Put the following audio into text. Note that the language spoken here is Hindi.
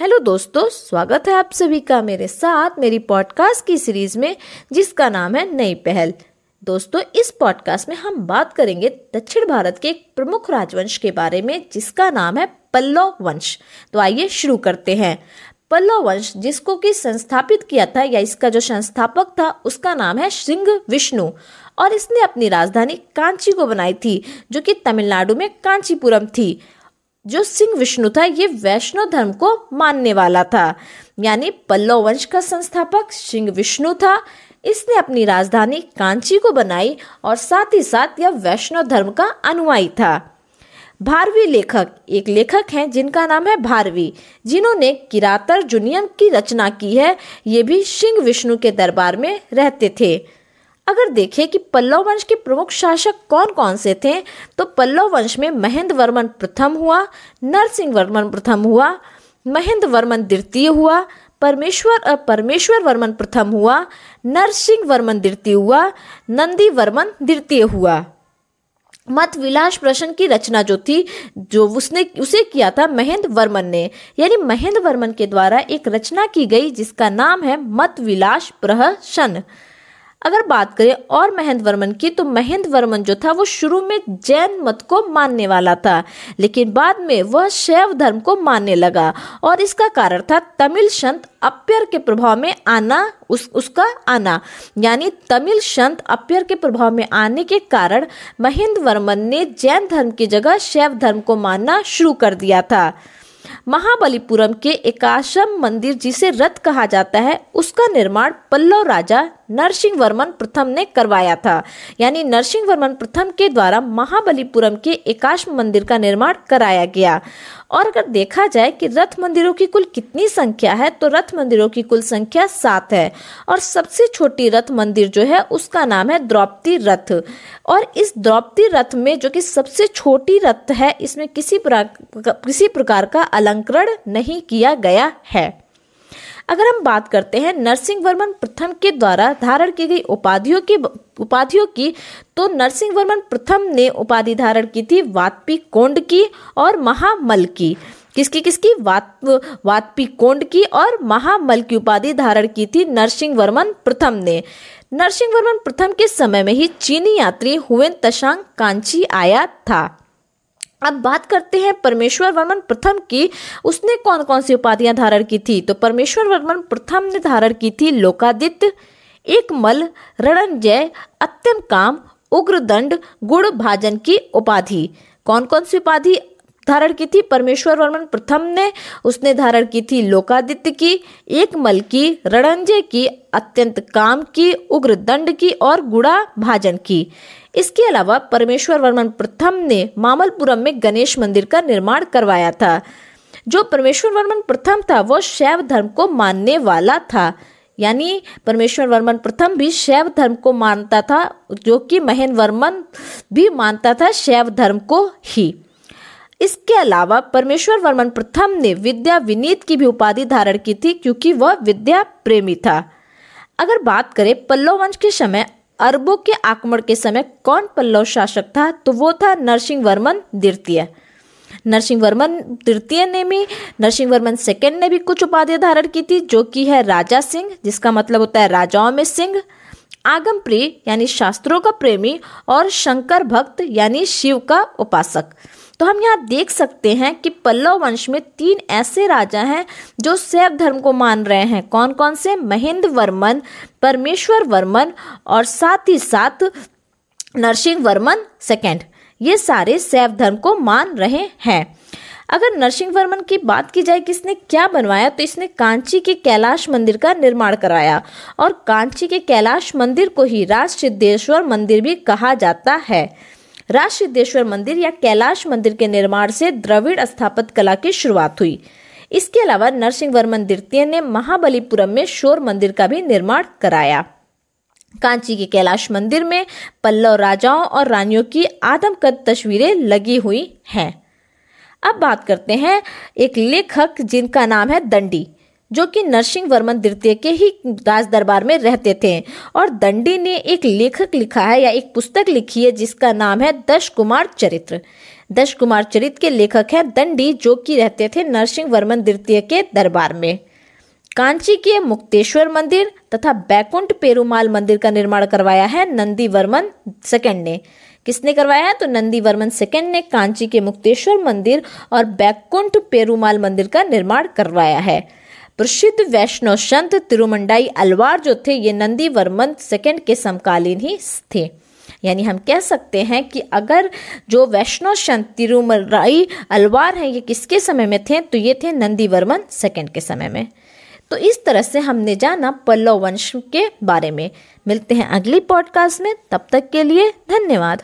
हेलो दोस्तों, स्वागत है आप सभी का मेरे साथ मेरी पॉडकास्ट की सीरीज़ में, जिसका नाम है नई पहल। दोस्तों, इस पॉडकास्ट में हम बात करेंगे दक्षिण भारत के एक प्रमुख राजवंश के बारे में, जिसका नाम है पल्लव वंश। तो आइए शुरू करते हैं। पल्लव वंश जिसको कि संस्थापित किया था, या इसका जो संस्थापक था, उसका नाम है सिंह विष्णु। और इसने अपनी राजधानी कांची को बनाई थी, जो कि तमिलनाडु में कांचीपुरम थी। जो सिंह विष्णु था, ये वैष्णव धर्म को मानने वाला था। यानी पल्लव वंश का संस्थापक सिंह विष्णु था। इसने अपनी राजधानी कांची को बनाई और साथ ही साथ यह वैष्णव धर्म का अनुयायी था। भारवी लेखक एक लेखक हैं जिनका नाम है भारवी, जिन्होंने किरातर जुनियम की रचना की है। ये भी सिंह विष्णु के दरबार में रहते थे। अगर देखें कि पल्लव वंश के प्रमुख शासक कौन कौन से थे तो पल्लव वंश में महेंद्र वर्मन प्रथम हुआ नरसिंह वर्मन प्रथम हुआ महेंद्र वर्मन द्वितीय हुआ, परमेश्वर परमेश्वर वर्मन प्रथम हुआ नरसिंह वर्मन द्वितीय हुआ नंदी वर्मन द्वितीय हुआ। मत विलास प्रश्न की रचना जो थी, जो उसने, उसे किया था महेंद्र वर्मन ने। यानी महेंद्र वर्मन के द्वारा एक रचना की गई, जिसका नाम है मत विलास प्रहसन। अगर बात करें और महेंद्र वर्मन की तो महेंद्र वर्मन जो था, वो शुरू में जैन मत को मानने वाला था, लेकिन बाद में वह शैव धर्म को मानने लगा और इसका कारण था तमिल संत अप्यर के प्रभाव में आना, उस, उसका आना। यानी तमिल संत अप्यर के प्रभाव में आने के कारण महेंद्र वर्मन ने जैन धर्म की जगह शैव धर्म को मानना शुरू कर दिया था। महाबलीपुरम के एकाशम मंदिर जिसे रथ कहा जाता है, उसका निर्माण पल्लव राजा नरसिंह वर्मन प्रथम ने करवाया था। यानी नरसिंह वर्मन प्रथम के द्वारा महाबलीपुरम के एकाश मंदिर का निर्माण कराया गया। और अगर देखा जाए कि रथ मंदिरों की कुल कितनी संख्या है तो रथ मंदिरों की कुल संख्या सात है। और सबसे छोटी रथ मंदिर जो है, उसका नाम है द्रौपदी रथ। और इस द्रौपदी रथ में जो कि सबसे छोटी रथ है, इसमें किसी प्रकार किसी प्रकार का अलंकरण नहीं किया गया है। अगर हम बात करते हैं नरसिंह वर्मन प्रथम के द्वारा धारण की गई उपाधियों की उपाधियों की तो नरसिंह वर्मन प्रथम ने उपाधि धारण की थी वातपी कोंड की और महामल की। किसकी किसकी? वात, वातपी कोंड की और महामल की उपाधि धारण की थी नरसिंह वर्मन प्रथम ने। नरसिंह वर्मन प्रथम के समय में ही चीनी यात्री हुएन तशांग कांची आया था। अब बात करते हैं परमेश्वर वर्मन प्रथम की। उसने कौन कौन सी उपाधियाँ धारण की थी? तो परमेश्वर वर्मन प्रथम ने धारण की थी लोकादित्य, एक मल, रणंजय अत्यम काम उग्र दंड गुड़ भाजन की उपाधि। कौन कौन सी उपाधि? धारण की थी। परमेश्वर वर्मन प्रथम ने उसने धारण की थी लोकादित्य की, एक मल की, रणंजय की, अत्यंत काम की, उग्र दंड की और गुड़ा भाजन की। इसके अलावा परमेश्वर वर्मन प्रथम ने मामलपुरम में गणेश मंदिर का निर्माण करवाया था। जो परमेश्वर वर्मन प्रथम था, वो शैव धर्म को मानने वाला था। यानी परमेश्वर वर्मन प्रथम भी शैव धर्म को मानता था, जो कि महेंद्र वर्मन भी मानता था शैव धर्म को ही। इसके अलावा परमेश्वर वर्मन प्रथम ने विद्या विनीत की भी उपाधि धारण की थी क्योंकि वह विद्या प्रेमी था। अगर बात करें पल्लव वंश के समय, अरबों के आक्रमण के समय कौन पल्लव शासक था तो वो था नरसिंह वर्मन द्वितीय। नरसिंह वर्मन तृतीय ने भी, नरसिंह वर्मन सेकेंड ने भी कुछ उपाधियाँ धारण की थी, जो कि है राजा सिंह, जिसका मतलब होता है राजाओं में सिंह आगम प्रिय यानी शास्त्रों का प्रेमी, और शंकर भक्त, यानी शिव का उपासक। तो हम यहाँ देख सकते हैं कि पल्लव वंश में तीन ऐसे राजा हैं जो शैव धर्म को मान रहे हैं। कौन कौन से? महेंद्र वर्मन, परमेश्वर वर्मन और साथ ही साथ नरसिंह वर्मन सेकेंड ये सारे शैव धर्म को मान रहे हैं। अगर नरसिंह वर्मन की बात की जाए कि इसने क्या बनवाया तो इसने कांची के कैलाश मंदिर का निर्माण कराया और कांची के कैलाश मंदिर को ही राज सिद्धेश्वर मंदिर भी कहा जाता है। राज सिद्धेश्वर मंदिर या कैलाश मंदिर के निर्माण से द्रविड़ स्थापत कला की शुरुआत हुई। इसके अलावा नरसिंह वर्मन द्वितीय ने महाबलीपुरम में शोर मंदिर का भी निर्माण कराया। कांची के कैलाश मंदिर में पल्लव राजाओं और रानियों की आदमकद तस्वीरें लगी हुई हैं। अब बात करते हैं एक लेखक जिनका नाम है दंडी। जो कि नरसिंह वर्मन द्वितीय के ही राज दरबार में रहते थे। और दंडी ने एक लेखक लिखा है या एक पुस्तक लिखी है जिसका नाम है दश कुमार चरित्र। दश कुमार चरित्र के लेखक हैं दंडी जो कि रहते थे नरसिंह वर्मन द्वितीय के दरबार में। कांची के मुक्तेश्वर मंदिर तथा बैकुंठ पेरुमाल मंदिर का निर्माण करवाया है नंदी वर्मन सेकेंड ने। किसने करवाया है? तो नंदी वर्मन सेकंड ने कांची के मुक्तेश्वर मंदिर और बैकुंठ पेरुमाल मंदिर का निर्माण करवाया है। प्रसिद्ध वैष्णव संत तिरुमंडाई अलवार जो थे, ये नंदी वर्मन सेकेंड के समकालीन ही थे। यानी हम कह सकते हैं कि अगर जो वैष्णव संत तिरुमराई अलवार हैं, ये किसके समय में थे तो ये थे नंदी वर्मन सेकंड के समय में। तो इस तरह से हमने जाना पल्लव वंश के बारे में। मिलते हैं अगली पॉडकास्ट में, तब तक के लिए धन्यवाद।